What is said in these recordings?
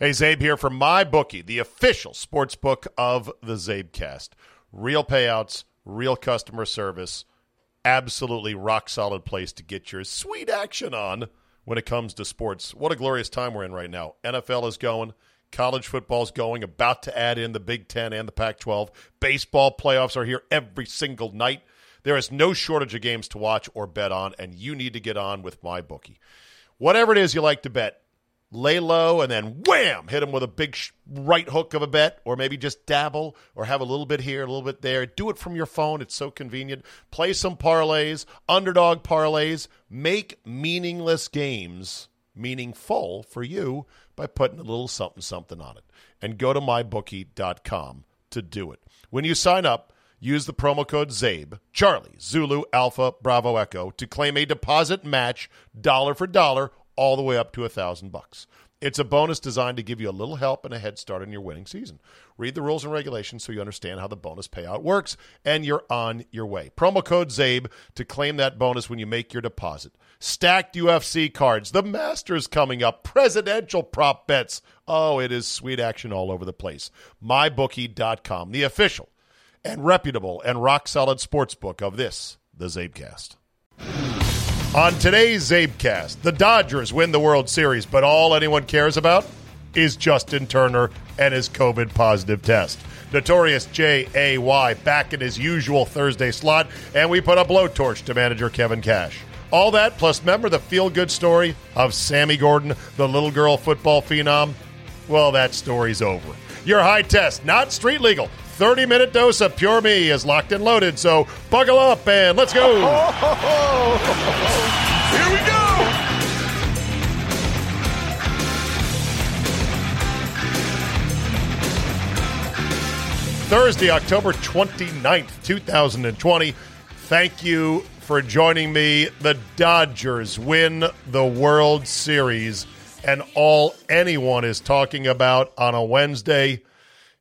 Hey, Zabe here from my bookie, the official sports book of the Zabecast. Real payouts, real customer service, absolutely rock solid place to get your sweet action on when it comes to sports. What a glorious time we're in right now. NFL is going, college football is going, about to add in the Big Ten and the Pac 12. Baseball playoffs are here every single night. There is no shortage of games to watch or bet on, and you need to get on with my bookie. Whatever it is you like to bet, lay low and then wham, hit them with a big right hook of a bet, or maybe just dabble or have a little bit here, a little bit there. Do it from your phone. It's so convenient. Play some parlays, underdog parlays. Make meaningless games meaningful for you by putting a little something something on it. And go to mybookie.com to do it. When you sign up, use the promo code ZABE, Charlie, Zulu, Alpha, Bravo, Echo to claim a deposit match dollar for dollar all the way up to a thousand bucks. It's a bonus designed to give you a little help and a head start in your winning season. Read the rules and regulations so you understand how the bonus payout works, and you're on your way. Promo code ZABE to claim that bonus when you make your deposit. Stacked UFC cards, the Masters coming up, presidential prop bets. Oh, it is sweet action all over the place. MyBookie.com, the official and reputable and rock solid sports book of this, the Zabecast. On today's Zabecast, the Dodgers win the World Series, but all anyone cares about is Justin Turner and his COVID positive test. Notorious J.A.Y. back in his usual Thursday slot, and we put a blowtorch to manager Kevin Cash. All that, plus remember the feel good story of Sammy Gordon, the little girl football phenom? Well, that story's over. Your high test, not street legal. 30 minute dose of Pure Me is locked and loaded, so buckle up and let's go. Here we go! Thursday, October 29th, 2020. Thank you for joining me. The Dodgers win the World Series, and all anyone is talking about on a Wednesday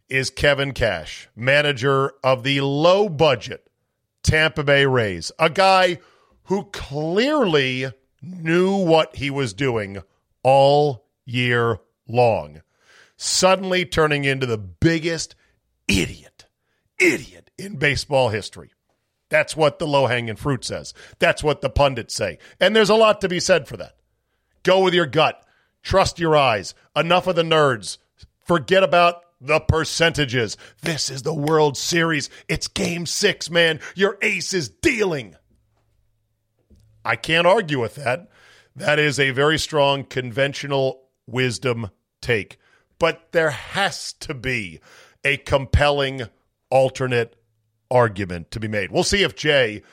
is Kevin Cash, manager of the low budget Tampa Bay Rays, a guy who clearly knew what he was doing all year long, suddenly turning into the biggest idiot, idiot in baseball history. That's what the low hanging fruit says. That's what the pundits say. And there's a lot to be said for that. Go with your gut. Trust your eyes. Enough of the nerds. Forget about the percentages. This is the World Series. It's game six, man. Your ace is dealing. I can't argue with that. That is a very strong conventional wisdom take. But there has to be a compelling alternate argument to be made. We'll see if Jay,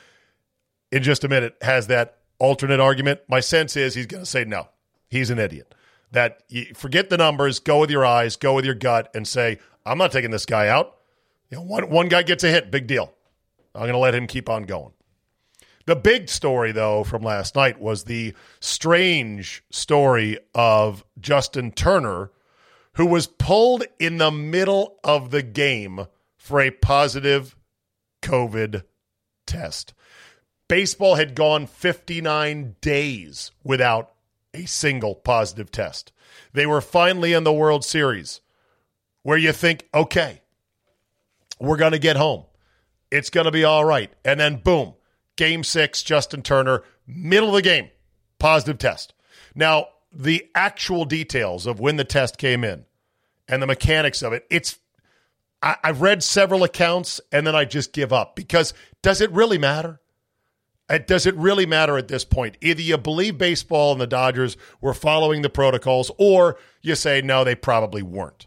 in just a minute, has that alternate argument. My sense is he's going to say no. He's an idiot. That you forget the numbers, go with your eyes, go with your gut, and say, I'm not taking this guy out. You know, one one guy gets a hit, big deal. I'm going to let him keep on going. The big story, though, from last night was the strange story of Justin Turner, who was pulled in the middle of the game for a positive COVID test. Baseball had gone 59 days without a single positive test. They were finally in the World Series where you think, okay, we're going to get home. It's going to be all right. And then, boom, game six, Justin Turner, middle of the game, positive test. Now, the actual details of when the test came in and the mechanics of it, it's I, I've read several accounts and then I just give up because does it really matter? It, does it really matter at this point? Either you believe baseball and the Dodgers were following the protocols, or you say no, they probably weren't.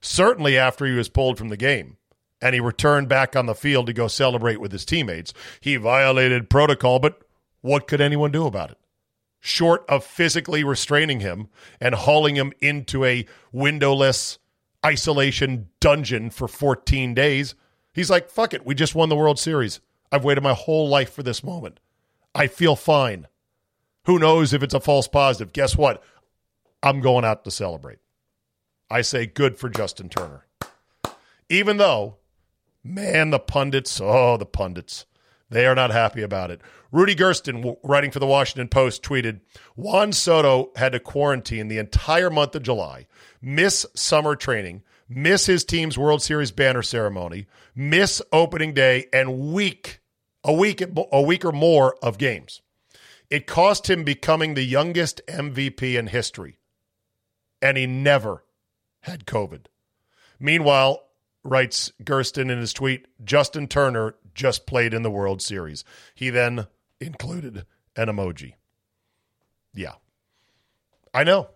Certainly after he was pulled from the game and he returned back on the field to go celebrate with his teammates, he violated protocol, but what could anyone do about it? Short of physically restraining him and hauling him into a windowless isolation dungeon for 14 days, he's like, fuck it, we just won the World Series. I've waited my whole life for this moment. I feel fine. Who knows if it's a false positive? Guess what? I'm going out to celebrate. I say good for Justin Turner. Even though, man, the pundits, oh, the pundits, they are not happy about it. Rudy Gersten, writing for the Washington Post, tweeted Juan Soto had to quarantine the entire month of July, miss summer training, miss his team's World Series banner ceremony, miss opening day, and week, a week, a week or more of games. It cost him becoming the youngest MVP in history, and he never had COVID. Meanwhile, writes Gersten in his tweet, Justin Turner just played in the World Series. He then included an emoji. Yeah. I know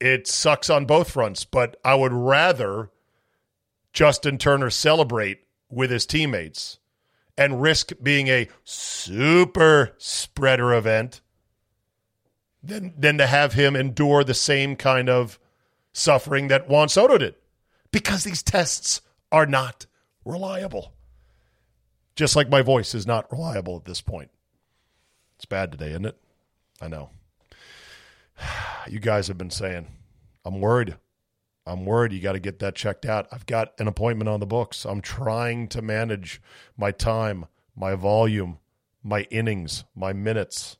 it sucks on both fronts, but I would rather Justin Turner celebrate with his teammates and risk being a super spreader event than, than to have him endure the same kind of suffering that Juan Soto did because these tests are not reliable. Just like my voice is not reliable at this point. It's bad today, isn't it? I know you guys have been saying, I'm worried. I'm worried you got to get that checked out. I've got an appointment on the books. I'm trying to manage my time, my volume, my innings, my minutes.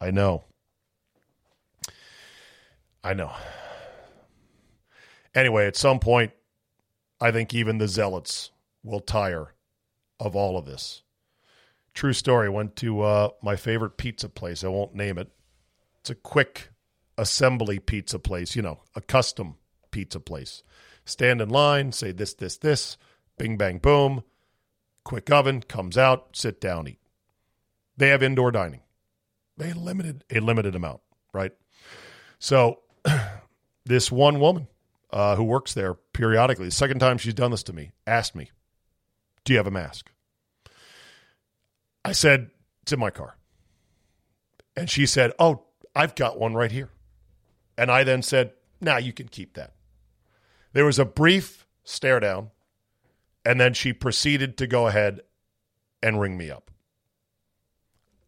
I know. I know. Anyway, at some point, I think even the zealots will tire of all of this. True story. Went to uh, my favorite pizza place. I won't name it. It's a quick assembly pizza place, you know, a custom pizza place. Stand in line, say this, this, this, bing, bang, boom. Quick oven comes out, sit down, eat. They have indoor dining. They limited a limited amount, right? So this one woman uh, who works there periodically, the second time she's done this to me, asked me, "Do you have a mask?" I said, "It's in my car," and she said, "Oh, I've got one right here." And I then said, Now nah, you can keep that. There was a brief stare down, and then she proceeded to go ahead and ring me up.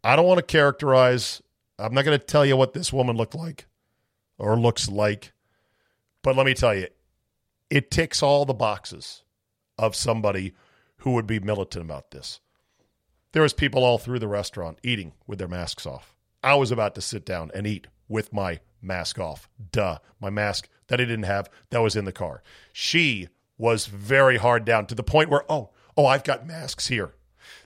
I don't want to characterize, I'm not going to tell you what this woman looked like or looks like, but let me tell you, it ticks all the boxes of somebody who would be militant about this. There was people all through the restaurant eating with their masks off. I was about to sit down and eat with my mask off. Duh. My mask that I didn't have that was in the car. She was very hard down to the point where, oh, oh, I've got masks here.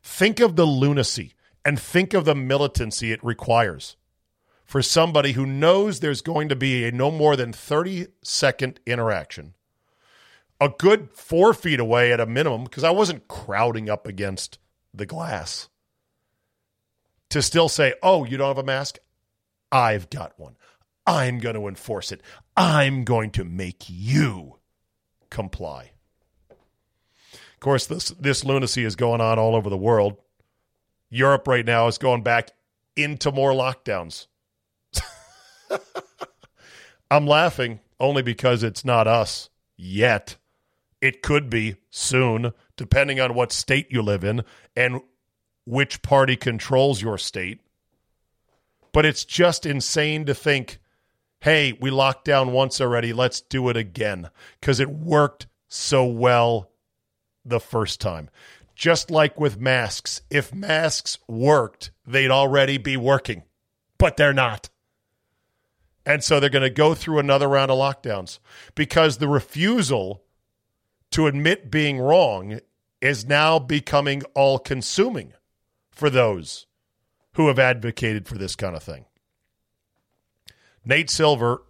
Think of the lunacy and think of the militancy it requires for somebody who knows there's going to be a no more than 30 second interaction, a good four feet away at a minimum, because I wasn't crowding up against the glass, to still say, oh, you don't have a mask? I've got one. I'm going to enforce it. I'm going to make you comply. Of course, this this lunacy is going on all over the world. Europe right now is going back into more lockdowns. I'm laughing only because it's not us yet. It could be soon, depending on what state you live in and which party controls your state. But it's just insane to think hey, we locked down once already. Let's do it again because it worked so well the first time. Just like with masks, if masks worked, they'd already be working, but they're not. And so they're going to go through another round of lockdowns because the refusal to admit being wrong is now becoming all consuming for those who have advocated for this kind of thing. Nate Silver,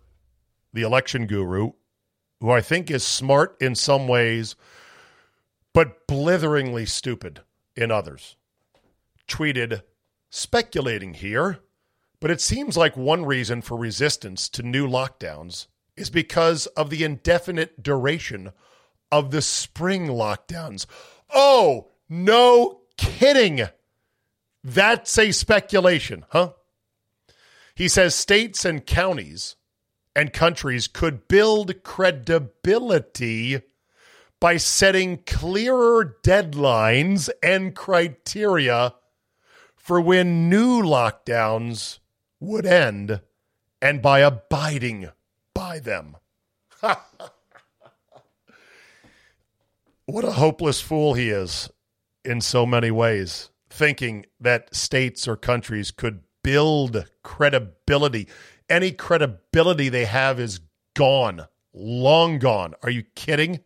the election guru, who I think is smart in some ways, but blitheringly stupid in others, tweeted, speculating here, but it seems like one reason for resistance to new lockdowns is because of the indefinite duration of the spring lockdowns. Oh, no kidding. That's a speculation, huh? He says states and counties and countries could build credibility by setting clearer deadlines and criteria for when new lockdowns would end and by abiding by them. what a hopeless fool he is in so many ways, thinking that states or countries could build credibility. Any credibility they have is gone, long gone. Are you kidding?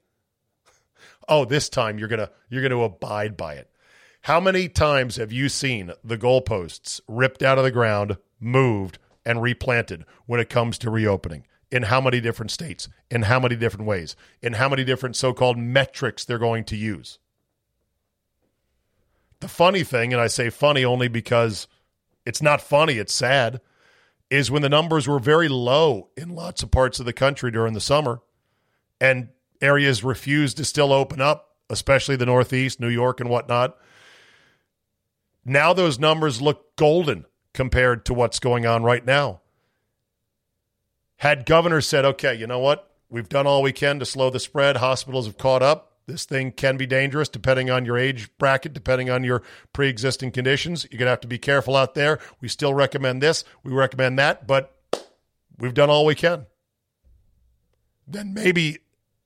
Oh, this time you're gonna you're gonna abide by it. How many times have you seen the goalposts ripped out of the ground, moved, and replanted when it comes to reopening? In how many different states? In how many different ways? In how many different so called metrics they're going to use? The funny thing, and I say funny only because it's not funny, it's sad, is when the numbers were very low in lots of parts of the country during the summer and areas refused to still open up, especially the Northeast, New York, and whatnot. Now those numbers look golden compared to what's going on right now. Had governors said, okay, you know what? We've done all we can to slow the spread, hospitals have caught up. This thing can be dangerous depending on your age bracket, depending on your pre existing conditions. You're going to have to be careful out there. We still recommend this, we recommend that, but we've done all we can. Then maybe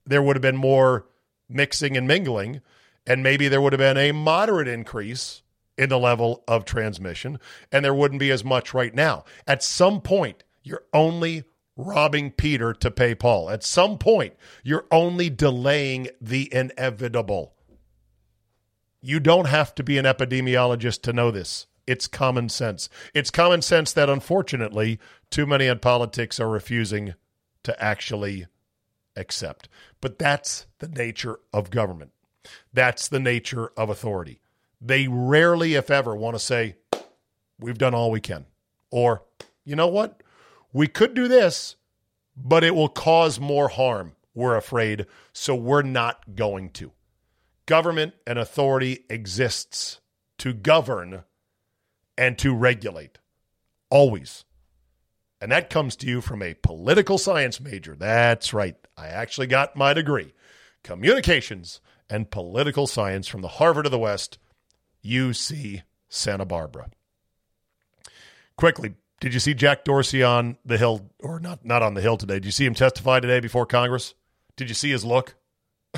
there would have been more mixing and mingling, and maybe there would have been a moderate increase in the level of transmission, and there wouldn't be as much right now. At some point, you're only robbing Peter to pay Paul. At some point, you're only delaying the inevitable. You don't have to be an epidemiologist to know this. It's common sense. It's common sense that unfortunately, too many in politics are refusing to actually accept. But that's the nature of government. That's the nature of authority. They rarely, if ever, want to say, we've done all we can. Or, you know what? We could do this, but it will cause more harm, we're afraid, so we're not going to. Government and authority exists to govern and to regulate, always. And that comes to you from a political science major. That's right. I actually got my degree. Communications and political science from the Harvard of the West, UC Santa Barbara. Quickly, did you see Jack Dorsey on the Hill, or not? Not on the Hill today. Did you see him testify today before Congress? Did you see his look?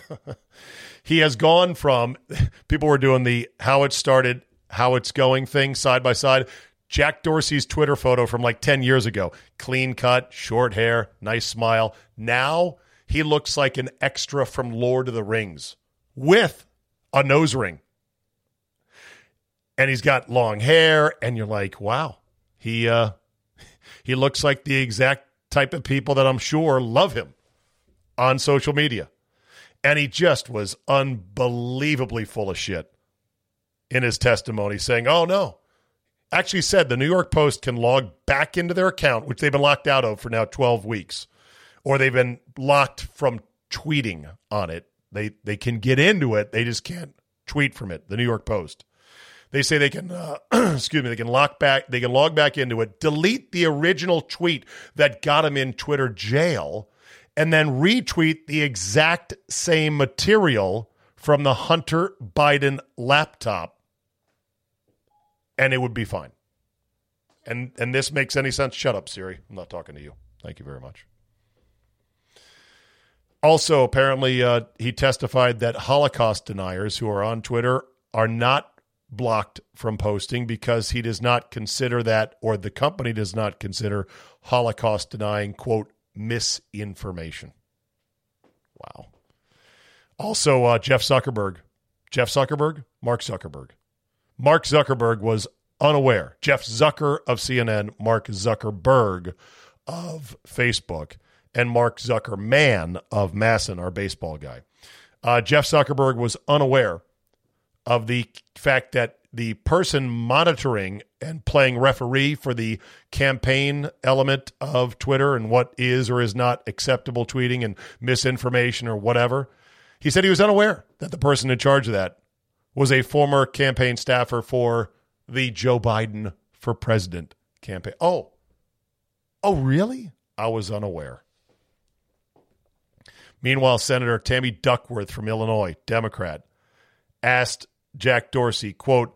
he has gone from people were doing the how it started, how it's going thing side by side. Jack Dorsey's Twitter photo from like 10 years ago. Clean cut, short hair, nice smile. Now he looks like an extra from Lord of the Rings with a nose ring. And he's got long hair, and you're like, wow, he uh, he looks like the exact type of people that I'm sure love him on social media. And he just was unbelievably full of shit in his testimony, saying, Oh, no. Actually, said the New York Post can log back into their account, which they've been locked out of for now 12 weeks, or they've been locked from tweeting on it. They, they can get into it, they just can't tweet from it, the New York Post. They say they can, uh, excuse me, they can lock back, they can log back into it, delete the original tweet that got him in Twitter jail, and then retweet the exact same material from the Hunter Biden laptop, and it would be fine. And and this makes any sense? Shut up, Siri. I'm not talking to you. Thank you very much. Also, apparently, uh, he testified that Holocaust deniers who are on Twitter are not blocked from posting because he does not consider that, or the company does not consider Holocaust denying, quote, misinformation. Wow. Also, uh, Jeff Zuckerberg. Jeff Zuckerberg? Mark Zuckerberg. Mark Zuckerberg was unaware. Jeff Zucker of CNN, Mark Zuckerberg, of Facebook, and Mark Zuckerman of MASN, our baseball guy. Uh, Jeff Zuckerberg was unaware of the fact that the person monitoring and playing referee for the campaign element of Twitter and what is or is not acceptable tweeting and misinformation or whatever, he said he was unaware that the person in charge of that was a former campaign staffer for the Joe Biden for president campaign. Oh, oh, really? I was unaware. Meanwhile, Senator Tammy Duckworth from Illinois, Democrat, asked Jack Dorsey, quote,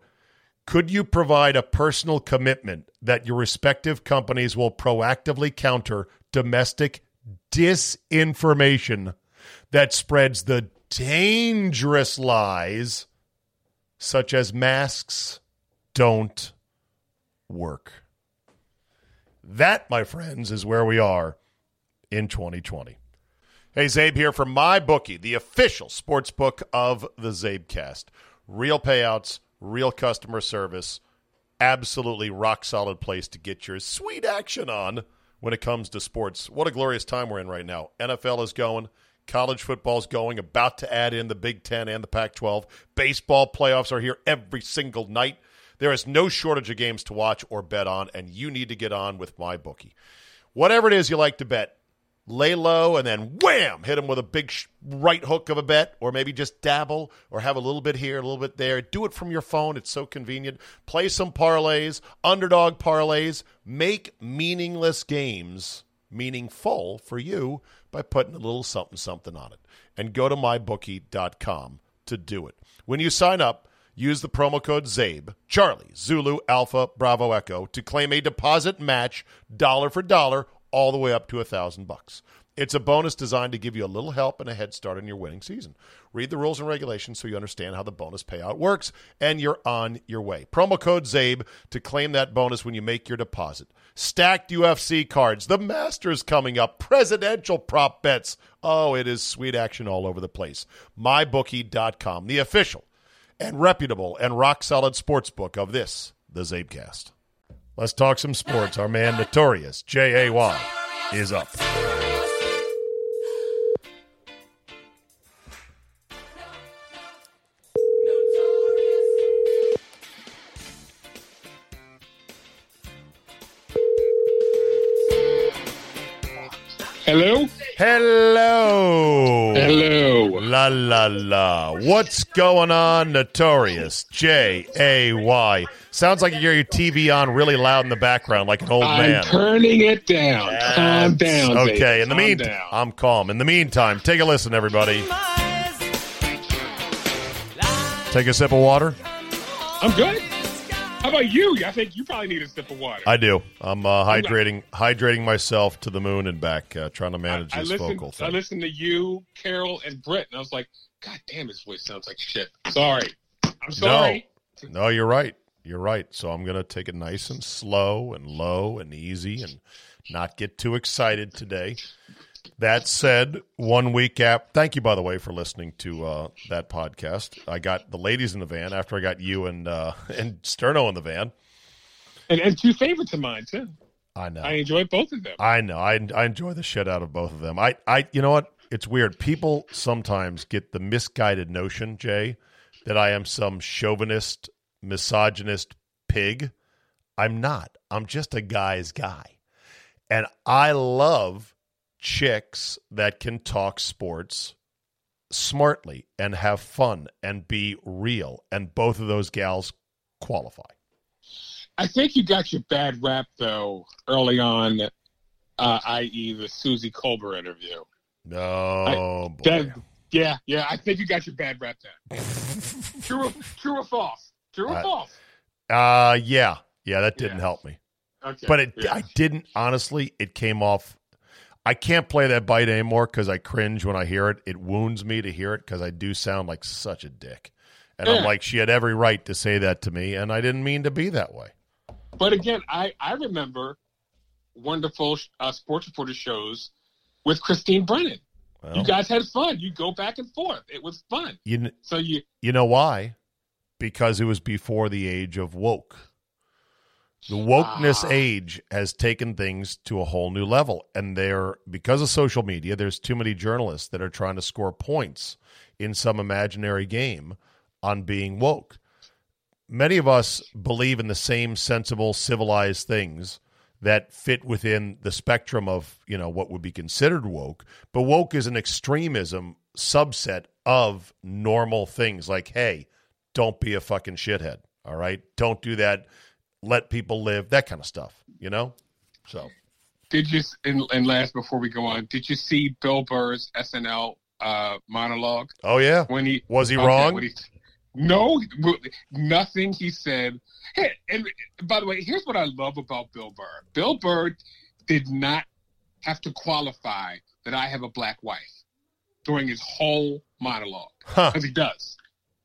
could you provide a personal commitment that your respective companies will proactively counter domestic disinformation that spreads the dangerous lies such as masks don't work? That, my friends, is where we are in 2020. Hey, Zabe here from my bookie, the official sports book of the Zabecast. Real payouts, real customer service, absolutely rock solid place to get your sweet action on when it comes to sports. What a glorious time we're in right now. NFL is going, college football's going, about to add in the Big Ten and the Pac 12. Baseball playoffs are here every single night. There is no shortage of games to watch or bet on, and you need to get on with my bookie. Whatever it is you like to bet, lay low and then wham, hit them with a big sh- right hook of a bet, or maybe just dabble or have a little bit here, a little bit there. Do it from your phone. It's so convenient. Play some parlays, underdog parlays. Make meaningless games meaningful for you by putting a little something something on it. And go to mybookie.com to do it. When you sign up, use the promo code ZABE, Charlie, Zulu, Alpha, Bravo, Echo, to claim a deposit match dollar for dollar all the way up to a thousand bucks. It's a bonus designed to give you a little help and a head start in your winning season. Read the rules and regulations so you understand how the bonus payout works, and you're on your way. Promo code ZABE to claim that bonus when you make your deposit. Stacked UFC cards, the Masters coming up, presidential prop bets. Oh, it is sweet action all over the place. MyBookie.com, the official and reputable and rock solid sports book of this, the Zabecast. Let's talk some sports. Our man Notorious, J A Y, is up. Hello? Hello. Hello. La la la. What's going on, Notorious? J A Y. Sounds like you hear your TV on really loud in the background, like an old I'm man. turning it down. Calm down. Okay, baby. in the meantime. I'm calm. In the meantime, take a listen, everybody. Take a sip of water. I'm good. How about you? I think you probably need a sip of water. I do. I'm uh, hydrating, hydrating myself to the moon and back, uh, trying to manage I this listened, vocal I listened to you, Carol, and Britt, and I was like, God damn, his voice sounds like shit. Sorry. I'm sorry. No, you're right. You're right. So I'm going to take it nice and slow and low and easy and not get too excited today. That said, one week app. Thank you, by the way, for listening to uh, that podcast. I got the ladies in the van after I got you and uh, and Sterno in the van. And, and two favorites of mine, too. I know. I enjoy both of them. I know. I I enjoy the shit out of both of them. I I you know what? It's weird. People sometimes get the misguided notion, Jay, that I am some chauvinist, misogynist pig. I'm not. I'm just a guy's guy. And I love chicks that can talk sports smartly and have fun and be real. And both of those gals qualify. I think you got your bad rap, though, early on, uh, i.e., the Suzy Kolber interview. No, boy. That, yeah, yeah. I think you got your bad rap then. true, or, true or false? True or Uh, false? Uh yeah. Yeah, that didn't Yeah. help me. Okay. But it yeah. I didn't honestly, it came off I can't play that bite anymore cuz I cringe when I hear it. It wounds me to hear it cuz I do sound like such a dick. And I'm like she had every right to say that to me and I didn't mean to be that way. But again, I I remember wonderful uh, sports reporter shows with Christine Brennan. Well, You guys had fun. You go back and forth. It was fun. you, So you you know why? Because it was before the age of woke. The wokeness Ah. age has taken things to a whole new level. And there, because of social media, there's too many journalists that are trying to score points in some imaginary game on being woke. Many of us believe in the same sensible, civilized things that fit within the spectrum of, you know, what would be considered woke. But woke is an extremism subset of normal things like, hey, don't be a fucking shithead. All right. Don't do that. Let people live, that kind of stuff, you know? So, Did you and, and last before we go on? Did you see Bill Burr's SNL uh, monologue oh, yeah. when he Was he okay, wrong? he- no, nothing he said. Hey, and by the way, here's what I love about Bill Burr. Bill Burr did not have to qualify that I have a black wife during his whole monologue Huh. he does,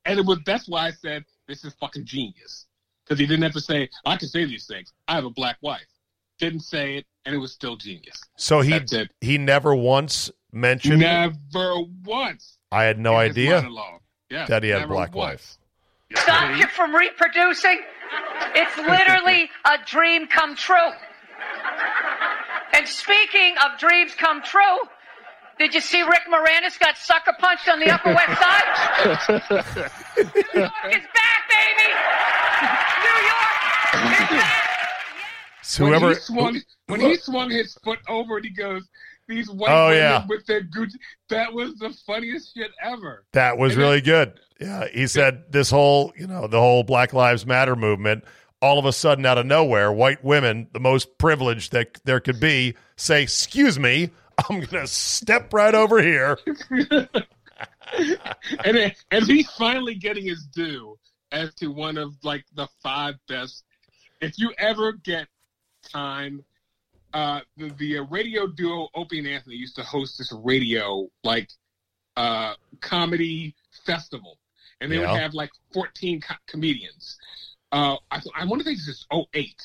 and it was that's why I said this is fucking genius because he didn't have to say I can say these things. I have a black wife. Didn't say it, and it was still genius. So he That's it. he never once mentioned Never once. I had no idea monologue. Yes, that he had a black once. wife. Stop you from reproducing. It's literally a dream come true. And speaking of dreams come true, did you see Rick Moranis got sucker punched on the Upper West Side? New York is back, baby! New York is back! So when whoever he swung when he swung his foot over and he goes, These white Oh, women yeah. with their Gucci that was the funniest shit ever. That was And really good. Yeah, he said this whole, you know, the whole Black Lives Matter movement, all of a sudden out of nowhere, white women, the most privileged that there could be, say, "Excuse me, I'm going to step right over here." and it- and he's finally getting his due as to one of like the five best. If you ever get time, uh, the, the radio duo Opie and Anthony used to host this radio like uh, comedy festival, and they Yeah. would have like fourteen co- comedians. Uh, I, I want to think this is 08.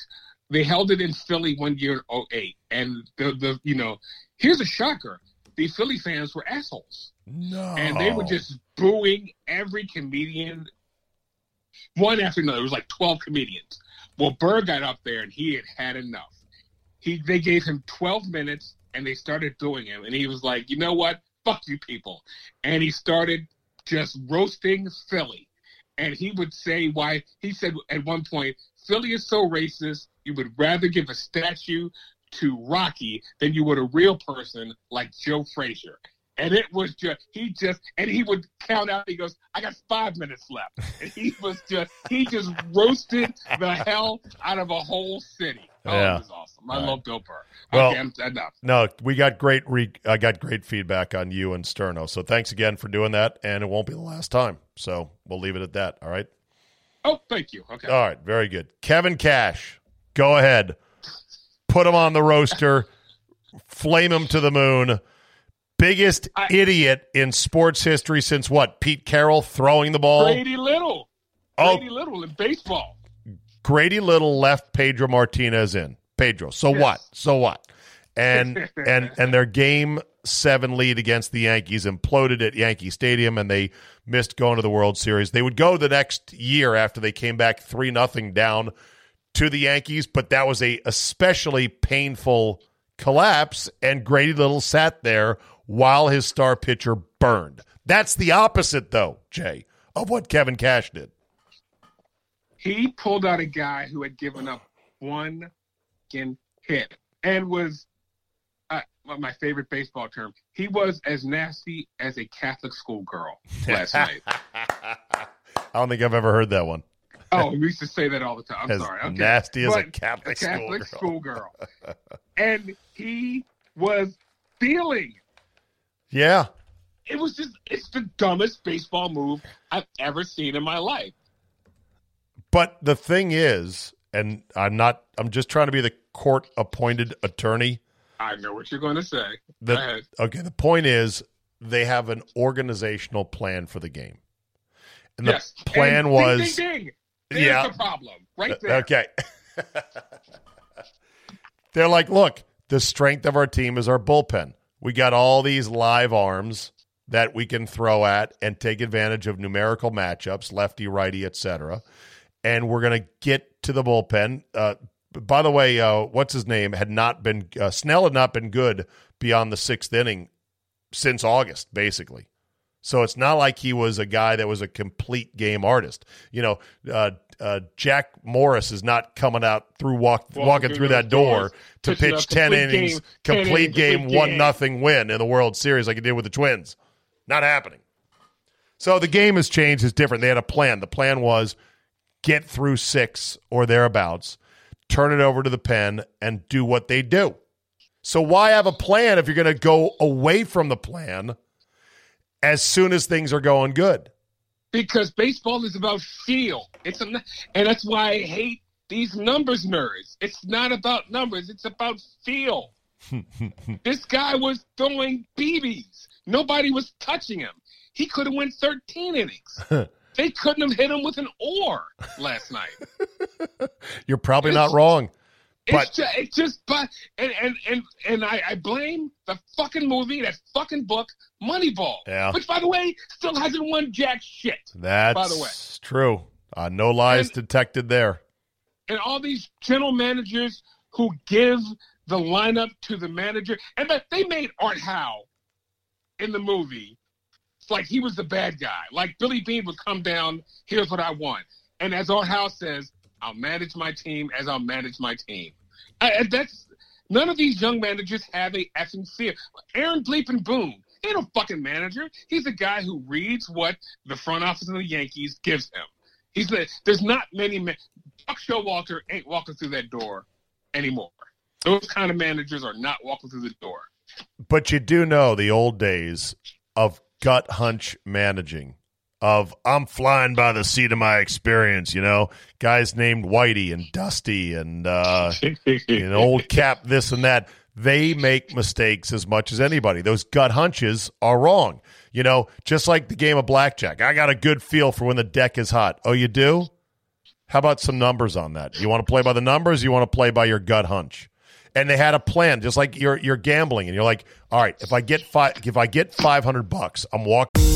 They held it in Philly one year in 08. and the the you know here's a shocker: the Philly fans were assholes No. and they were just booing every comedian one after another. It was like twelve comedians. Well, Burr got up there and he had had enough. He they gave him twelve minutes and they started booing him, and he was like, you know what? Fuck you people, and he started just roasting Philly. And he would say why he said at one point, Philly is so racist, you would rather give a statue to Rocky than you would a real person like Joe Frazier. And it was just he just and he would count out. He goes, "I got five minutes left." And he was just he just roasted the hell out of a whole city. Oh, Yeah. it was awesome. I All right. love Bill Burr. Well- okay, I'm, enough. No, we got great. Re- I got great feedback on you and Sterno. So thanks again for doing that, and it won't be the last time. So we'll leave it at that. All right. Oh, thank you. Okay. All right. Very good. Kevin Cash, go ahead. Put him on the roaster. flame him to the moon. Biggest I- idiot in sports history since what? Pete Carroll throwing the ball. Grady Little. Oh. Grady Little in baseball. Grady Little left Pedro Martinez in. Pedro. So Yes. what? So what? And and and their game seven lead against the Yankees imploded at Yankee Stadium and they missed going to the World Series. They would go the next year after they came back three nothing down to the Yankees, but that was a especially painful collapse, and Grady Little sat there while his star pitcher burned. That's the opposite though, Jay, of what Kevin Cash did. He pulled out a guy who had given up one hit and was uh, my favorite baseball term. He was as nasty as a Catholic schoolgirl last night. I don't think I've ever heard that one. Oh, we used to say that all the time. I'm As sorry. Okay. nasty as a Catholic, Catholic schoolgirl. schoolgirl. and he was feeling. Yeah. It was just, it's the dumbest baseball move I've ever seen in my life. But the thing is, and I'm not, I'm just trying to be the court appointed attorney. I know what you're going to say. The, Go ahead. okay. The point is, they have an organizational plan for the game. And the yes. plan And was. Ding, ding, ding. There's Yeah. the problem right there. Okay. They're like, look, the strength of our team is our bullpen. We got all these live arms that we can throw at and take advantage of numerical matchups, lefty, righty, etc. And we're going to get to the bullpen. Uh, by the way, uh, what's his name had not been uh, Snell had not been good beyond the sixth inning since August, basically. So it's not like he was a guy that was a complete game artist. You know, uh, uh, Jack Morris is not coming out through walk, walking, walking through that door to pitch ten innings, game, complete 10 game, complete one nothing win in the World Series like he did with the Twins. Not happening. So the game has changed. It's different. They had a plan. The plan was get through six or thereabouts, turn it over to the pen, and do what they do. So why have a plan if you're going to go away from the plan as soon as things are going good? Because baseball is about feel. It's a, and that's why I hate these numbers nerds. It's not about numbers. It's about feel. this guy was throwing BBs. Nobody was touching him. He could have went 13 innings. they couldn't have hit him with an oar last night. You're probably it's, not wrong. But it's just, it's just but and and and, and I, I blame the fucking movie, that fucking book, Moneyball. Yeah. Which, by the way, still hasn't won jack shit. That's by the way. true. Uh, no lies and, detected there. And all these general managers who give the lineup to the manager, and that they made Art Howe in the movie like he was the bad guy. Like Billy Beane would come down, here's what I want. And as Art Howe says, I'll manage my team as I'll manage my team. I, that's none of these young managers have a effing fear. Aaron Bleeping Boone, ain't a fucking manager. He's a guy who reads what the front office of the Yankees gives him. He's the, there's not many men. Buck Showalter ain't walking through that door anymore. Those kind of managers are not walking through the door. But you do know the old days of gut hunch managing of I'm flying by the seat of my experience, you know, guys named Whitey and Dusty and uh, an old cap, this and that. They make mistakes as much as anybody. Those gut hunches are wrong. You know, just like the game of blackjack. I got a good feel for when the deck is hot. Oh, you do? How about some numbers on that? You want to play by the numbers? you want to play by your gut hunch? and they had a plan, just like you're you're gambling, and you're like, all right, if I get five, if I get five hundred bucks, I'm walking.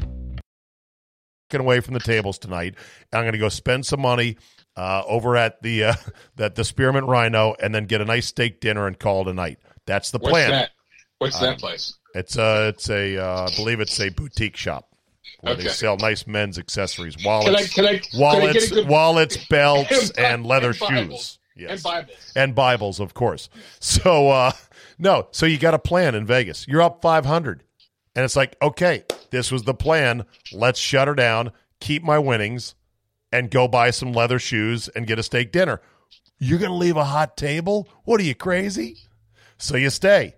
Away from the tables tonight. I'm going to go spend some money uh, over at the uh, that the Spearmint Rhino and then get a nice steak dinner and call it a night. That's the plan. What's that? What's that uh, place? It's a, it's a, uh, I believe it's a boutique shop where okay. they sell nice men's accessories, wallets, can I, can I, wallets, can wallets, belts, and, and leather and shoes. Yes. And Bibles. And Bibles, of course. So, uh, no, so you got a plan in Vegas. You're up 500. And it's like, okay, this was the plan. Let's shut her down, keep my winnings, and go buy some leather shoes and get a steak dinner. You're going to leave a hot table? What are you, crazy? So you stay.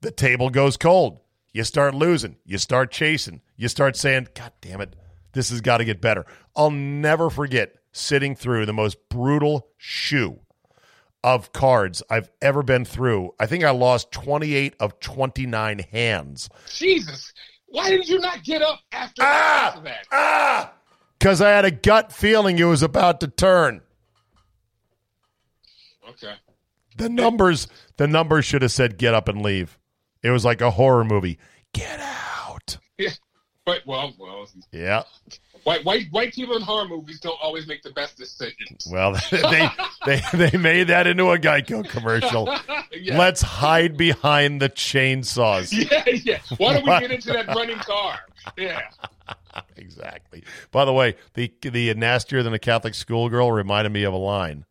The table goes cold. You start losing. You start chasing. You start saying, God damn it, this has got to get better. I'll never forget sitting through the most brutal shoe of cards I've ever been through. I think I lost 28 of 29 hands. Jesus. Why did you not get up after, ah, that? Ah! Because I had a gut feeling it was about to turn. Okay. The numbers, the numbers should have said get up and leave. It was like a horror movie. Get out. Yeah. But well, well. Yeah. White white white people in horror movies don't always make the best decisions. Well, they they they made that into a Geico commercial. yeah. Let's hide behind the chainsaws. Yeah, yeah. Why don't we get into that running car? Yeah. exactly. By the way, the the nastier than a Catholic schoolgirl reminded me of a line.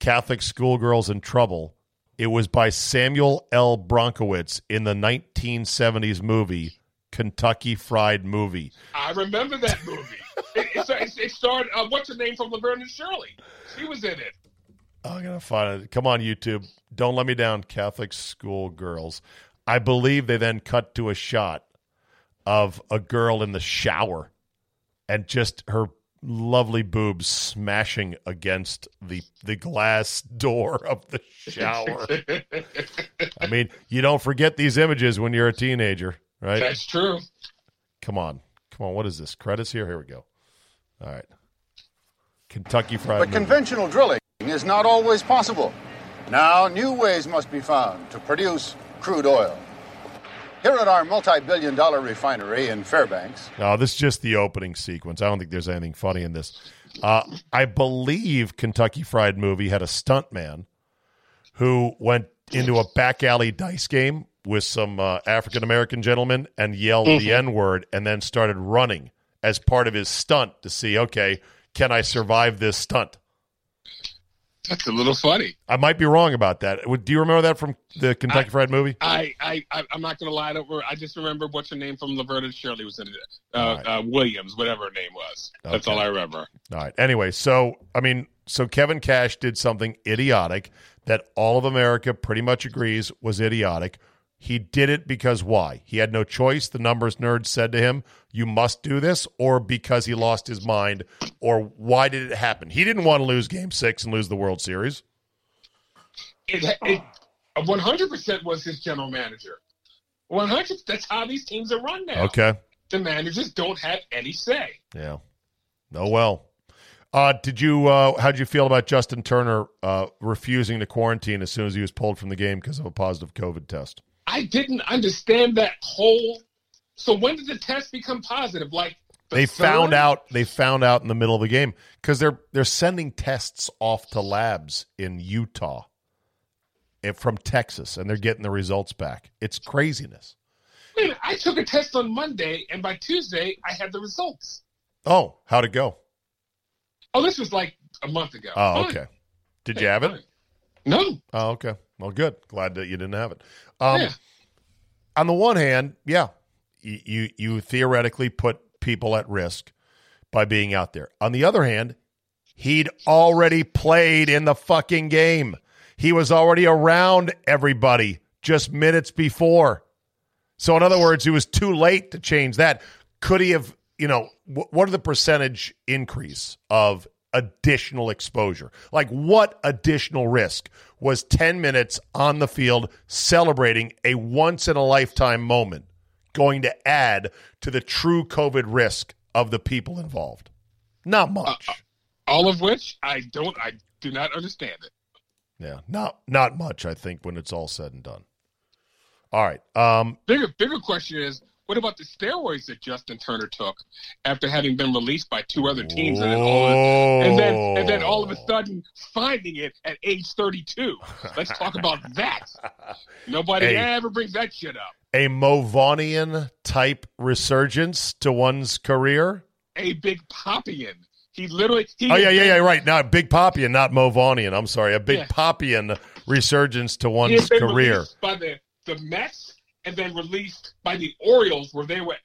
Catholic Schoolgirls in Trouble. It was by Samuel L. Bronkowitz in the 1970s movie Kentucky Fried Movie. I remember that movie. it, it, it, starred uh, what's her name from Laverne and Shirley. She was in it. I'm gonna find it. Come on, YouTube. Don't let me down, Catholic Schoolgirls. I believe they then cut to a shot of a girl in the shower and just her lovely boobs smashing against the the glass door of the shower. I mean, you don't forget these images when you're a teenager, right? That's true. Come on. Come on, what is this? Credits here? Here we go. All right. Kentucky Fried But Movie. conventional drilling is not always possible. Now, new ways must be found to produce crude oil. Here at our multi billion dollar refinery in Fairbanks, No, this is just the opening sequence. I don't think there's anything funny in this. Uh, I believe Kentucky Fried Movie had a stuntman who went into a back alley dice game with some uh, African American gentlemen and yelled the N word and then started running as part of his stunt to see, okay, can I survive this stunt? That's a little funny. I might be wrong about that. Do you remember that from the Kentucky I- Fried Movie? I, I, I I'm not gonna lie. I, don't, I just remember what's her name from Laverne and Shirley was in it. Uh, All right. uh, Williams, whatever her name was. That's all I remember. All right. Anyway, so I mean, so Kevin Cash did something idiotic that all of America pretty much agrees was idiotic. He did it because why? He had no choice. The numbers nerd said to him, "You must do this," or because he lost his mind, or why did it happen? He didn't want to lose Game Six and lose the World Series. It, it 100 percent was his general manager. 100. That's how these teams are run now. Okay. The managers don't have any say. Yeah. Oh well. Uh, did you? Uh, how'd you feel about Justin Turner uh, refusing to quarantine as soon as he was pulled from the game because of a positive COVID test? I didn't understand that whole. So when did the test become positive? Like the they found out they found out in the middle of the game because they're they're sending tests off to labs in Utah and from Texas and they're getting the results back. It's craziness. Man, I took a test on Monday, and by Tuesday I had the results. Oh, how'd it go? Oh, this was like a month ago. Oh, Fine. okay. Did you have it? Fine. No. Oh, okay. Well, good. Glad that you didn't have it. Um, yeah. On the one hand, yeah, you, you you theoretically put people at risk by being out there. On the other hand, he'd already played in the fucking game. He was already around everybody just minutes before. So, in other words, it was too late to change that. Could he have, you know, wh- what are the percentage increase of additional exposure? Like, what additional risk was 10 minutes on the field celebrating a once in a lifetime moment going to add to the true COVID risk of the people involved? Not much. All of which I don't. I do not understand it. yeah, not not much. I think when it's all said and done. All right. Um, Bigger, bigger question is, what about the steroids that Justin Turner took after having been released by two other teams, and then all of, and then and then all of a sudden finding it at age thirty-two? Let's talk about that. Nobody Hey. ever brings that shit up. a Movonian type resurgence to one's career. A big Poppyian. He literally. He Oh yeah, yeah, yeah, right. Now Big Poppyian, not Movonian. I'm sorry, a Big Yeah. Poppyian resurgence to one's career. by the the Mets and then released by the Orioles, where they were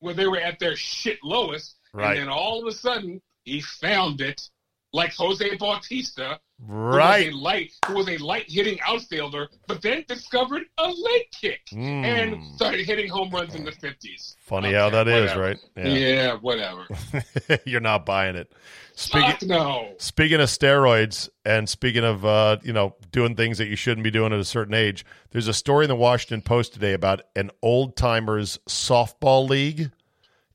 where they were at their shit lowest. Right. And then all of a sudden, he found it, like Jose Bautista, right? who was a light, who was a light hitting outfielder, but then discovered a leg kick Mm. and started hitting home runs in the fifties. Funny how that is, right? Yeah, whatever. You're not buying it. Speaking Fuck no. speaking of steroids and speaking of uh, you know doing things that you shouldn't be doing at a certain age, there's a story in the Washington Post today about an old timers softball league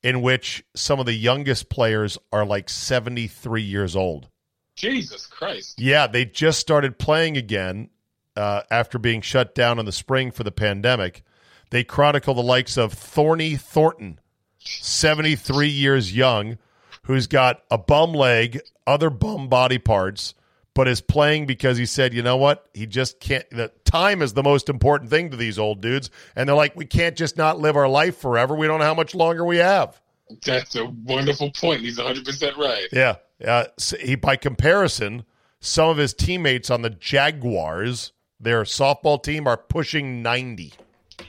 in which some of the youngest players are like 73 years old. Jesus Christ. Yeah, they just started playing again uh, after being shut down in the spring for the pandemic. They chronicle the likes of Thorny Thornton, 73 years young, who's got a bum leg, other bum body parts, but is playing because he said, you know what? He just can't. The time is the most important thing to these old dudes. And they're like, we can't just not live our life forever. We don't know how much longer we have. That's a wonderful point. He's 100% right. Yeah. Uh, s- he, by comparison, Some of his teammates on the Jaguars, their softball team, are pushing 90.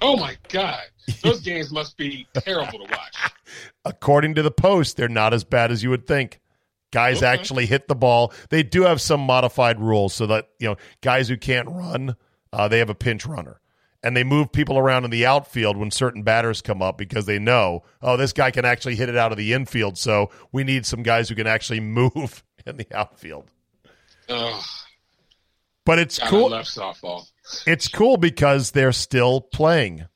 Oh my god, those games must be terrible to watch. According to the Post, they're not as bad as you would think. Guys Okay. actually hit the ball. They do have some modified rules so that, you know, guys who can't run, uh, they have a pinch runner. And they move people around in the outfield when certain batters come up because they know, oh, this guy can actually hit it out of the infield. So we need some guys who can actually move in the outfield. Oh, But it's God, cool. Love softball. It's cool because they're still playing.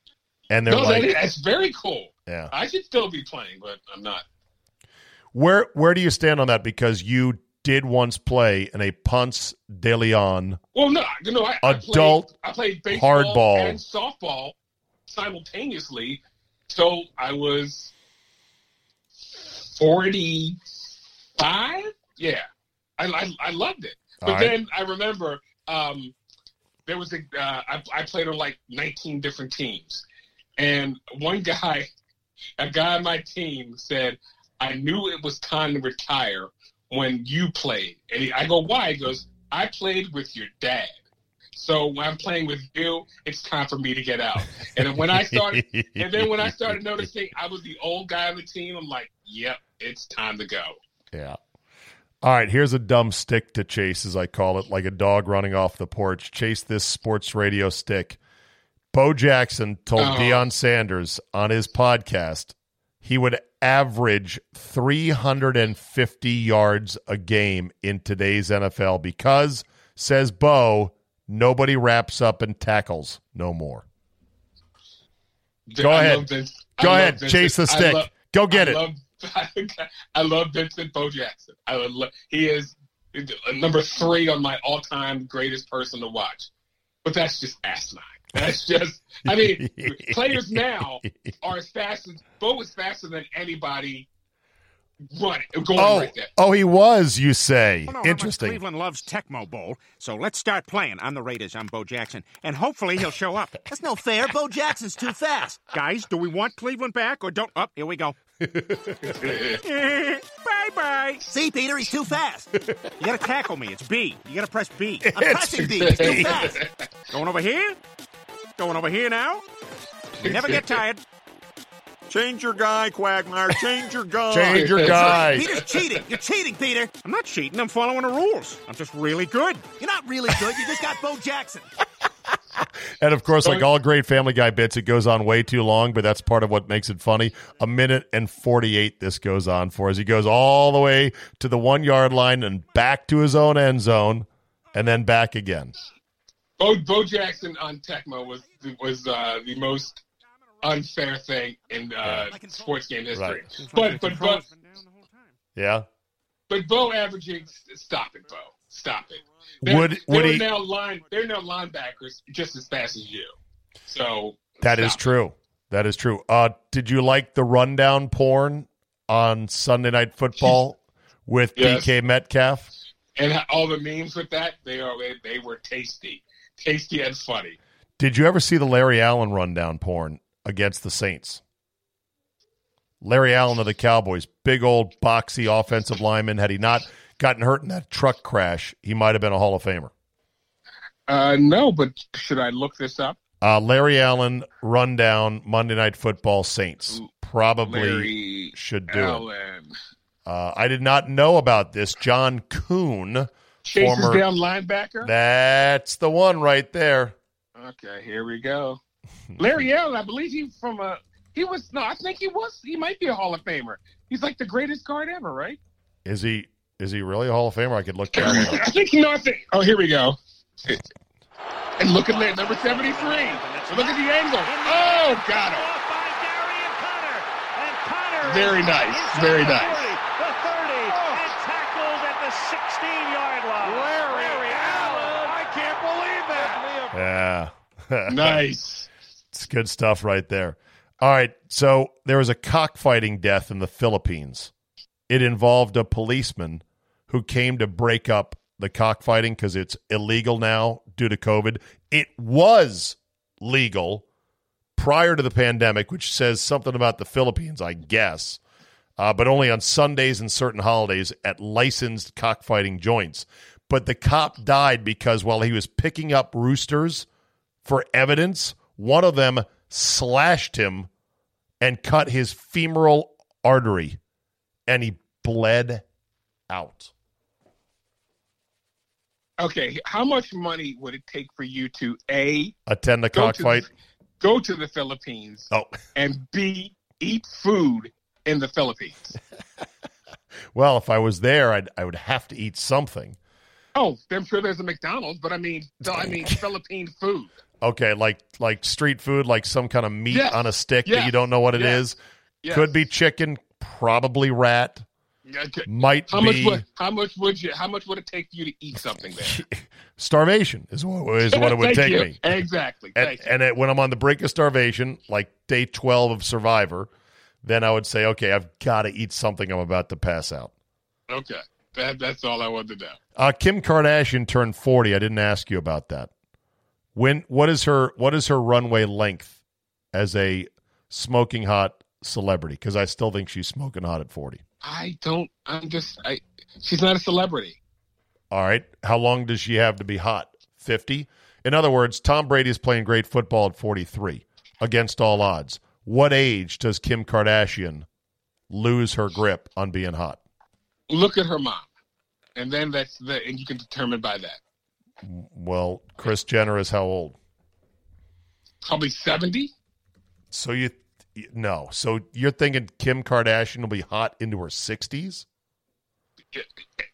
And they're No, like, that is, that's very cool. yeah. I should still be playing, but I'm not. Where where do you stand on that? Because you did once play in a Ponce de Leon. Well, no, you know, I, Adult I played, I played baseball hardball. and softball simultaneously. So I was forty-five. Yeah, I, I, I loved it. But right. then I remember um, there was a uh, I, I played on like nineteen different teams, and one guy, a guy on my team said, "I knew it was time to retire when you played." And he, I go, "Why?" He goes, "I played with your dad." So when I'm playing with you, it's time for me to get out. And when I started, and then when I started noticing I was the old guy on the team, I'm like, "Yep, it's time to go." Yeah. All right, here's a dumb stick to chase, as I call it, like a dog running off the porch. Chase this sports radio stick. Bo Jackson told Oh. Deion Sanders on his podcast he would average 350 yards a game in today's NFL because, says Bo, nobody wraps up and tackles no more. Go I ahead. Go ahead, Vincent- chase the stick. love- Go get I it. Love, I love Vincent Bo Jackson. I would lo- he is number three on my all-time greatest person to watch. But that's just asinine. That's just. I mean, players now are as fast as Bo is faster than anybody running going Oh, right there. oh, he was, you say. I don't know how much Interesting. Cleveland loves Tecmo Bowl, so let's start playing. I'm the Raiders. I'm Bo Jackson, and hopefully he'll show up. That's no fair. Bo Jackson's too fast. Guys, do we want Cleveland back or don't? Up, here we go. Bye bye. See, Peter, he's too fast. You gotta tackle me. It's B. You gotta press B. I'm pressing B. He's too fast. Going over here. Going over here now. You never get tired. Change your guy, Quagmire. Change your guy. Change your guy. Peter's cheating. You're cheating, Peter. I'm not cheating. I'm following the rules. I'm just really good. You're not really good. You just got Bo Jackson. And of course, like all great Family Guy bits, it goes on way too long, but that's part of what makes it funny. A minute and 48 this goes on for as he goes all the way to the one yard line and back to his own end zone and then back again. Bo, Bo Jackson on Tecmo was was uh, the most unfair thing in uh, sports game history. Right. But but but Yeah. But Bo averaging, stop it, Bo, stop it. They're, Would- would they're he- now line, they're now linebackers just as fast as you. So That is true. That is true. Uh, did you like the rundown porn on Sunday Night Football with Yes. DK Metcalf? And all the memes with that, they are they, they were tasty, tasty and funny. Did you ever see the Larry Allen rundown porn against the Saints? Larry Allen of the Cowboys, big old boxy offensive lineman. Had he not gotten hurt in that truck crash, he might have been a Hall of Famer. Uh, no, but should I look this up? Uh, Larry Allen rundown Monday Night Football Saints probably Larry should do it. Uh, I did not know about this. John Kuhn, chases former. down linebacker. That's the one right there. Okay, here we go. Larry Allen, I believe he's from a. He was no, I think he was. He might be a Hall of Famer. He's like the greatest guard ever, right? Is he? Is he really a Hall of Famer? I could look. I think you know. I think. Oh, here we go. And look at that number seventy-three. Look at the angle. Oh, got him. Very nice. Very nice. The 30 and tackled at the 16-yard line. Larry, Allen. I can't believe that. Yeah. Nice. It's good stuff right there. All right. So there was a cockfighting death in the Philippines. It involved a policeman who came to break up the cockfighting because it's illegal now due to COVID. It was legal prior to the pandemic, which says something about the Philippines, I guess, uh, but only on Sundays and certain holidays at licensed cockfighting joints. but the cop died because while he was picking up roosters for evidence, one of them slashed him and cut his femoral artery, and he bled out. Okay, how much money would it take for you to a Attend the cockfight. go to the Philippines Oh, and b eat food in the Philippines? well, if I was there, I'd, I would have to eat something. Oh, I'm sure there's a McDonald's, but I mean, I mean Philippine food. Okay, like like street food, like some kind of meat Yes. on a stick that you don't know what it is. Yes. Yes. Could be chicken, probably rat. Okay. Might How be much would how much would you how much would it take for you to eat something there? starvation is what is what it would take you. me. Exactly. And, and it, when I'm on the brink of starvation, like day 12 of Survivor, then I would say, okay, I've got to eat something. I'm about to pass out. Okay. That, that's all I wanted to know. Uh, Kim Kardashian turned 40. I didn't ask you about that. When what is her what is her runway length as a smoking hot celebrity? Because I still think she's smoking hot at 40. I don't I'm just I she's not a celebrity. All right. How long does she have to be hot? 50? In other words, Tom Brady is playing great football at 43 against all odds. What age does Kim Kardashian lose her grip on being hot? Look at her mom. And then that's the and you can determine by that. Well, Kris Jenner is how old? Probably seventy? So you no. So you're thinking Kim Kardashian will be hot into her 60s?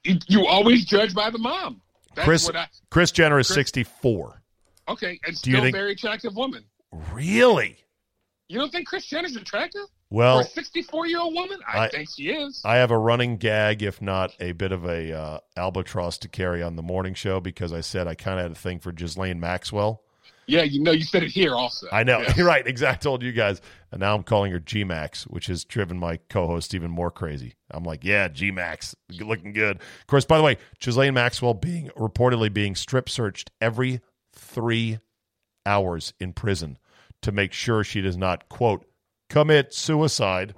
You always judge by the mom. That's Kris what I Kris Jenner is Kris- 64. okay, and still think- very attractive woman. Really? You don't think Kris Jenner's attractive? For Well, a sixty four year old woman? I, I- think she is. I have a running gag, if not a bit of a uh, albatross to carry on the morning show because I said I kind of had a thing for Ghislaine Maxwell. Yeah, you know you said it here also. I know. You're right. Exactly. I told you guys. And now I'm calling her G Max, which has driven my co host even more crazy. I'm like, yeah, G Max, looking good. Of course, by the way, Ghislaine Maxwell being reportedly being strip searched every three hours in prison to make sure she does not, quote, commit suicide.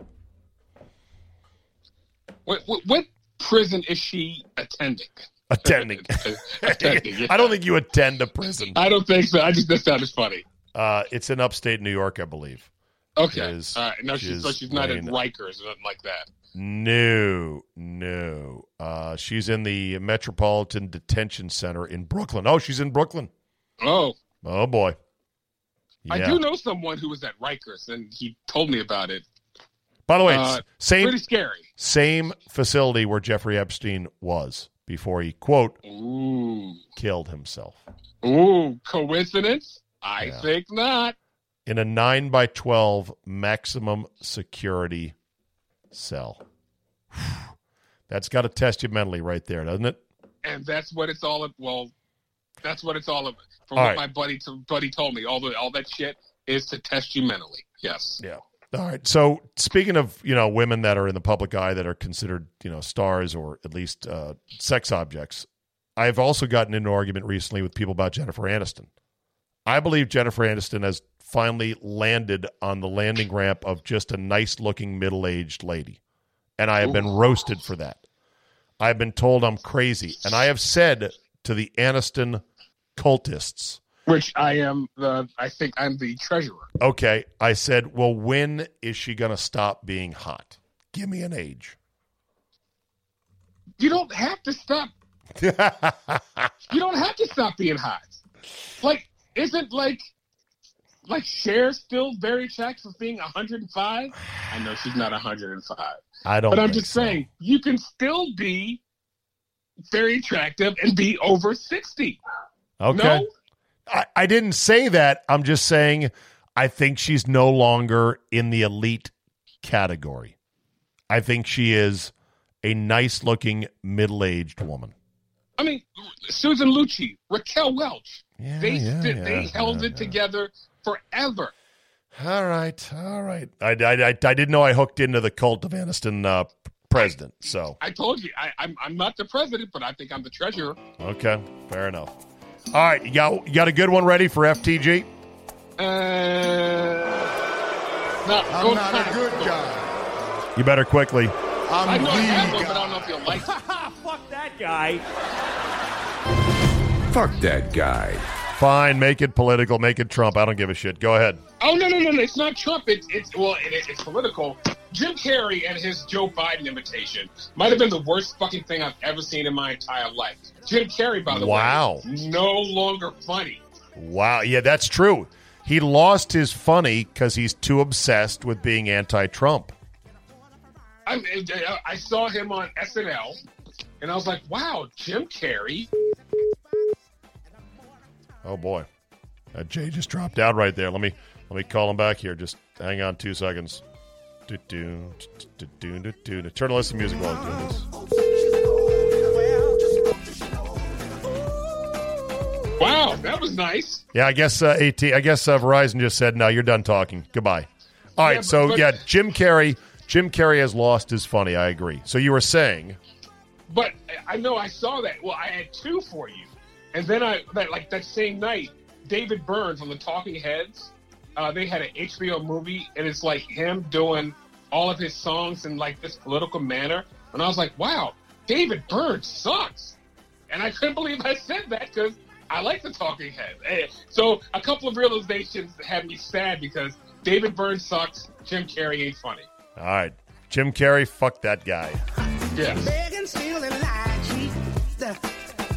What, what, what prison is she attending? Attending. Attending, yeah. I don't think you attend a prison. I don't think so. I just that sounded funny. Uh, it's in upstate New York, I believe. Okay. Is- All right. No, she's, so she's not in Rikers or nothing like that. No, no. Uh, she's in the Metropolitan Detention Center in Brooklyn. Oh, she's in Brooklyn. Oh, Oh boy. I do know someone who was at Rikers, and he told me about it. By the way, Uh, same Pretty scary. same facility where Jeffrey Epstein was before he quote Ooh. killed himself Ooh. Coincidence? I Yeah. think not. in a nine by twelve maximum security cell. That's got to test you mentally, right there, doesn't it? And that's what it's all. Of well, that's what it's all about. From All what right. my buddy to, buddy told me, all the all that shit is to test you mentally. Yes. Yeah. All right. So speaking of you know women that are in the public eye that are considered you know stars or at least uh, sex objects, I've also gotten into an argument recently with people about Jennifer Aniston. I believe Jennifer Aniston has finally landed on the landing ramp of just a nice looking middle aged lady, and I have been roasted for that. I have been told I'm crazy, and I have said to the Aniston cultists. Which I am the. I think I'm the treasurer. Okay, I said, well, when is she going to stop being hot? Give me an age. You don't have to stop. You don't have to stop being hot. Like, isn't like, like Cher still very attractive for being 105? I know she's not 105, I don't. but I'm just so. saying you can still be very attractive and be over 60. Okay, No, I, I didn't say that. I'm just saying I think she's no longer in the elite category. I think she is a nice-looking middle-aged woman. I mean Susan Lucci, Raquel Welch. Yeah, they yeah, sti- yeah, they held it together forever. All right, all right. I, I, I, I didn't know I hooked into the cult of Aniston uh, president. So I told you, I, I'm I'm not the president, but I think I'm the treasurer. okay, fair enough. All right, you got you got a good one ready for FTG? Uh, not, I'm not a good guy. You better quickly. I'm I the know I one, guy. but I don't know if you'll like it. Fuck that guy. Fuck that guy. Fine, make it political, make it Trump. I don't give a shit. Go ahead. Oh no no no! no. It's not Trump. It's it's well, it, it's political. Jim Carrey and his Joe Biden imitation might have been the worst fucking thing I've ever seen in my entire life. Jim Carrey, by the Wow. way, no longer funny. Wow. Yeah, that's true. He lost his funny because he's too obsessed with being anti-Trump. I, I saw him on SNL, and I was like, "Wow, Jim Carrey." Oh boy, that Jay just dropped out right there. Let me let me call him back here. Just hang on two seconds. Do do do do do do. do. Turn to listen to music while I'm doing this. Wow, that was nice. Yeah, I guess uh, AT. I guess uh, Verizon just said no. You're done talking. Goodbye. All right. Yeah, so but- yeah, Jim Carrey. Jim Carrey has lost his funny. I agree. So you were saying, But I know I saw that. Well, I had two for you, and then I that like that same night, David Byrne from the Talking Heads, uh, they had an HBO movie, and it's like him doing all of his songs in like this political manner, and I was like, wow, David Byrne sucks, and I couldn't believe I said that because I like the Talking Heads. Eh, So a couple of realizations had me sad because David Byrne sucks, Jim Carrey ain't funny. all right, Jim Carrey, fuck that guy. Yes.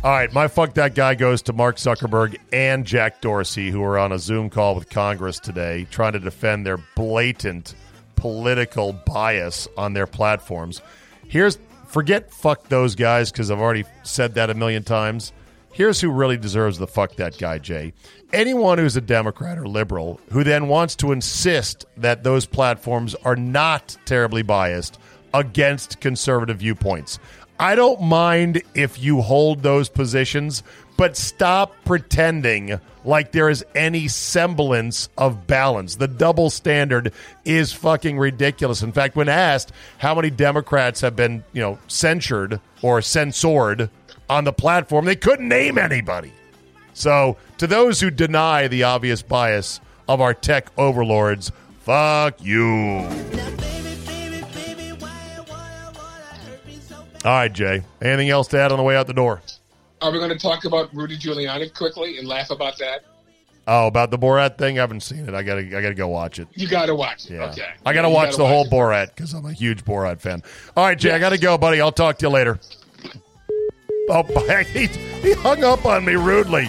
All right, my fuck that guy goes to Mark Zuckerberg and Jack Dorsey, who are on a Zoom call with Congress today, trying to defend their blatant political bias on their platforms. Here's forget fuck those guys because I've already said that a million times. Here's who really deserves the fuck that guy, Jay. Anyone who's a Democrat or liberal who then wants to insist that those platforms are not terribly biased against conservative viewpoints. I don't mind if you hold those positions, but stop pretending like there is any semblance of balance. The double standard is fucking ridiculous. In fact, when asked how many Democrats have been, you know, censured or censored on the platform, they couldn't name anybody. So, to those who deny the obvious bias of our tech overlords, fuck you. All right, Jay. Anything else to add on the way out the door? Are we going to talk about Rudy Giuliani quickly and laugh about that? Oh, about the Borat thing? I haven't seen it. I gotta, I gotta go watch it. You got to watch it. Yeah, Okay. I gotta You watch the whole it. Borat because I'm a huge Borat fan. All right, Jay, I gotta go, buddy. I'll talk to you later. Oh, he, he hung up on me rudely.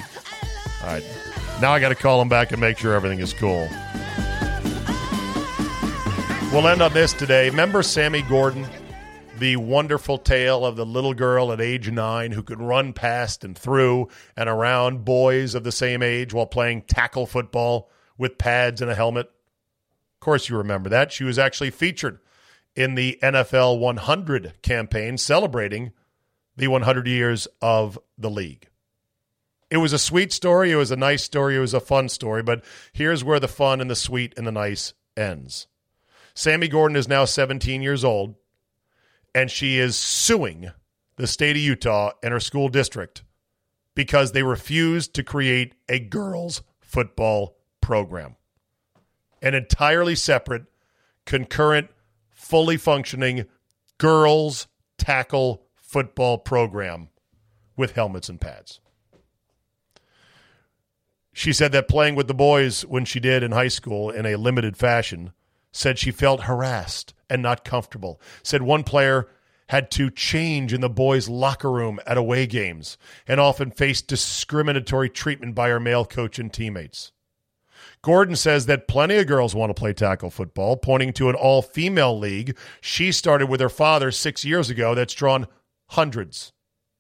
All right, now I gotta call him back and make sure everything is cool. We'll end on this today. Remember Sammy Gordon, the wonderful tale of the little girl at age nine who could run past and through and around boys of the same age while playing tackle football with pads and a helmet? Of course, you remember that. She was actually featured in the NFL 100 campaign celebrating the 100 years of the league. It was a sweet story. It was a nice story. It was a fun story. But here's where the fun and the sweet and the nice ends. Sammy Gordon is now 17 years old, and she is suing the state of Utah and her school district because they refused to create a girls' football program. An entirely separate, concurrent, fully functioning girls' tackle football program with helmets and pads. She said that playing with the boys when she did in high school in a limited fashion said she felt harassed and not comfortable. Said one player had to change in the boys' locker room at away games and often faced discriminatory treatment by her male coach and teammates. Gordon says that plenty of girls want to play tackle football, pointing to an all female league she started with her father six years ago that's drawn hundreds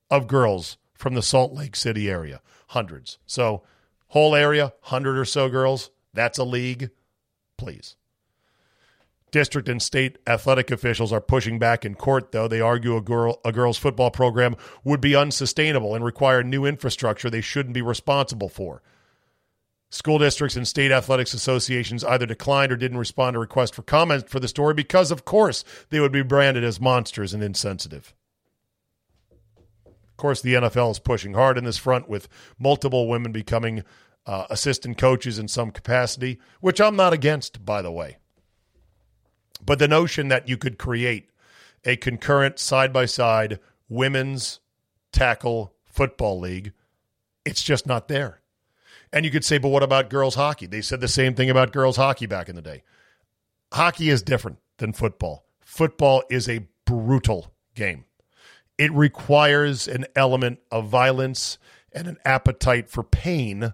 of girls from the Salt Lake City area. Hundreds. So, whole area, 100 or so girls, that's a league. Please. District and state athletic officials are pushing back in court, though. They argue a, girl, a girls' football program would be unsustainable and require new infrastructure they shouldn't be responsible for. School districts and state athletics associations either declined or didn't respond to requests for comment for the story because, of course, they would be branded as monsters and insensitive. Of course, the NFL is pushing hard in this front with multiple women becoming uh, assistant coaches in some capacity, which I'm not against, by the way. But the notion that you could create a concurrent side by side women's tackle football league It's just not there. And you could say, but what about girls hockey? They said the same thing about girls hockey back in the day. Hockey is different than football. Football is a brutal game. It requires an element of violence and an appetite for pain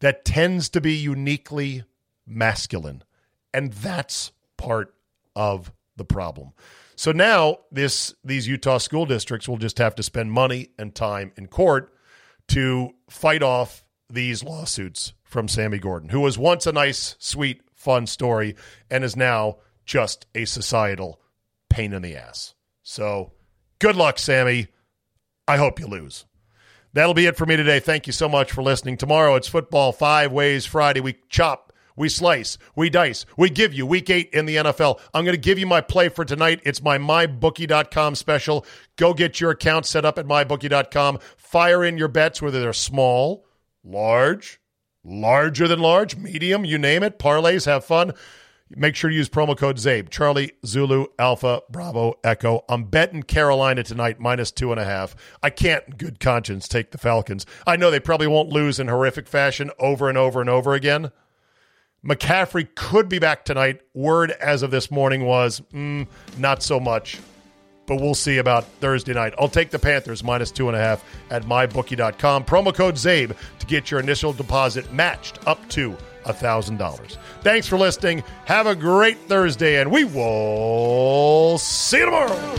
that tends to be uniquely masculine. And that's part of the problem. So now this these Utah school districts will just have to spend money and time in court to fight off these lawsuits from Sammy Gordon, who was once a nice, sweet, fun story and is now just a societal pain in the ass. So good luck, Sammy. I hope you lose. That'll be it for me today. Thank you so much for listening. Tomorrow it's football five ways Friday. We chop, we slice, we dice, we give you week eight in the NFL. I'm going to give you my play for tonight. It's my mybookie.com special. Go get your account set up at mybookie.com. Fire in your bets, whether they're small, large, larger than large, medium, you name it. Parlays, have fun. Make sure to use promo code ZABE. Charlie, Zulu, Alpha, Bravo, Echo. I'm betting Carolina tonight, minus two and a half. I can't, in good conscience, take the Falcons. I know they probably won't lose in horrific fashion over and over and over again. McCaffrey could be back tonight. Word as of this morning was mm, not so much, but we'll see about Thursday night. I'll take the Panthers minus two and a half at mybookie.com. Promo code ZABE to get your initial deposit matched up to $1,000. Thanks for listening. Have a great Thursday, and we will see you tomorrow.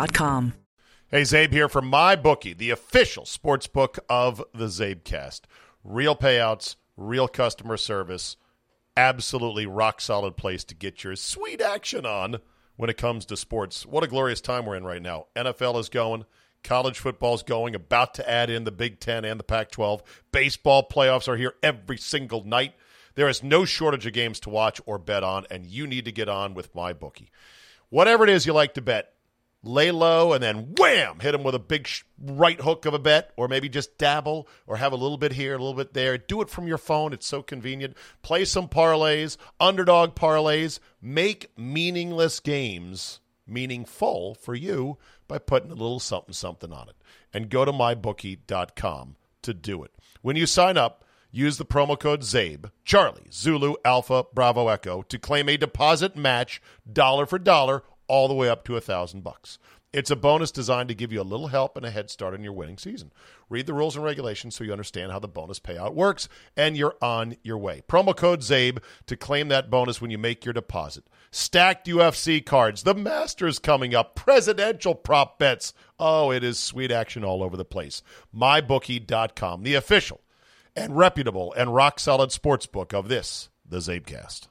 Hey, Zabe here for MyBookie, the official sports book of the Zabecast. Real payouts, real customer service, absolutely rock solid place to get your sweet action on when it comes to sports. What a glorious time we're in right now. NFL is going, college football is going, about to add in the Big Ten and the Pac 12. Baseball playoffs are here every single night. There is no shortage of games to watch or bet on, and you need to get on with MyBookie. Whatever it is you like to bet, lay low and then wham, hit them with a big right hook of a bet, or maybe just dabble or have a little bit here, a little bit there. Do it from your phone. It's so convenient. Play some parlays, underdog parlays. Make meaningless games meaningful for you by putting a little something something on it. And go to mybookie.com to do it. When you sign up, use the promo code ZABE, Charlie, Zulu, Alpha, Bravo, Echo, to claim a deposit match dollar for dollar all the way up to a thousand bucks. It's a bonus designed to give you a little help and a head start in your winning season. Read the rules and regulations so you understand how the bonus payout works, and you're on your way. Promo code ZABE to claim that bonus when you make your deposit. Stacked UFC cards, the Masters coming up, presidential prop bets. Oh, it is sweet action all over the place. MyBookie.com, the official and reputable and rock solid sports book of this, the Zabecast.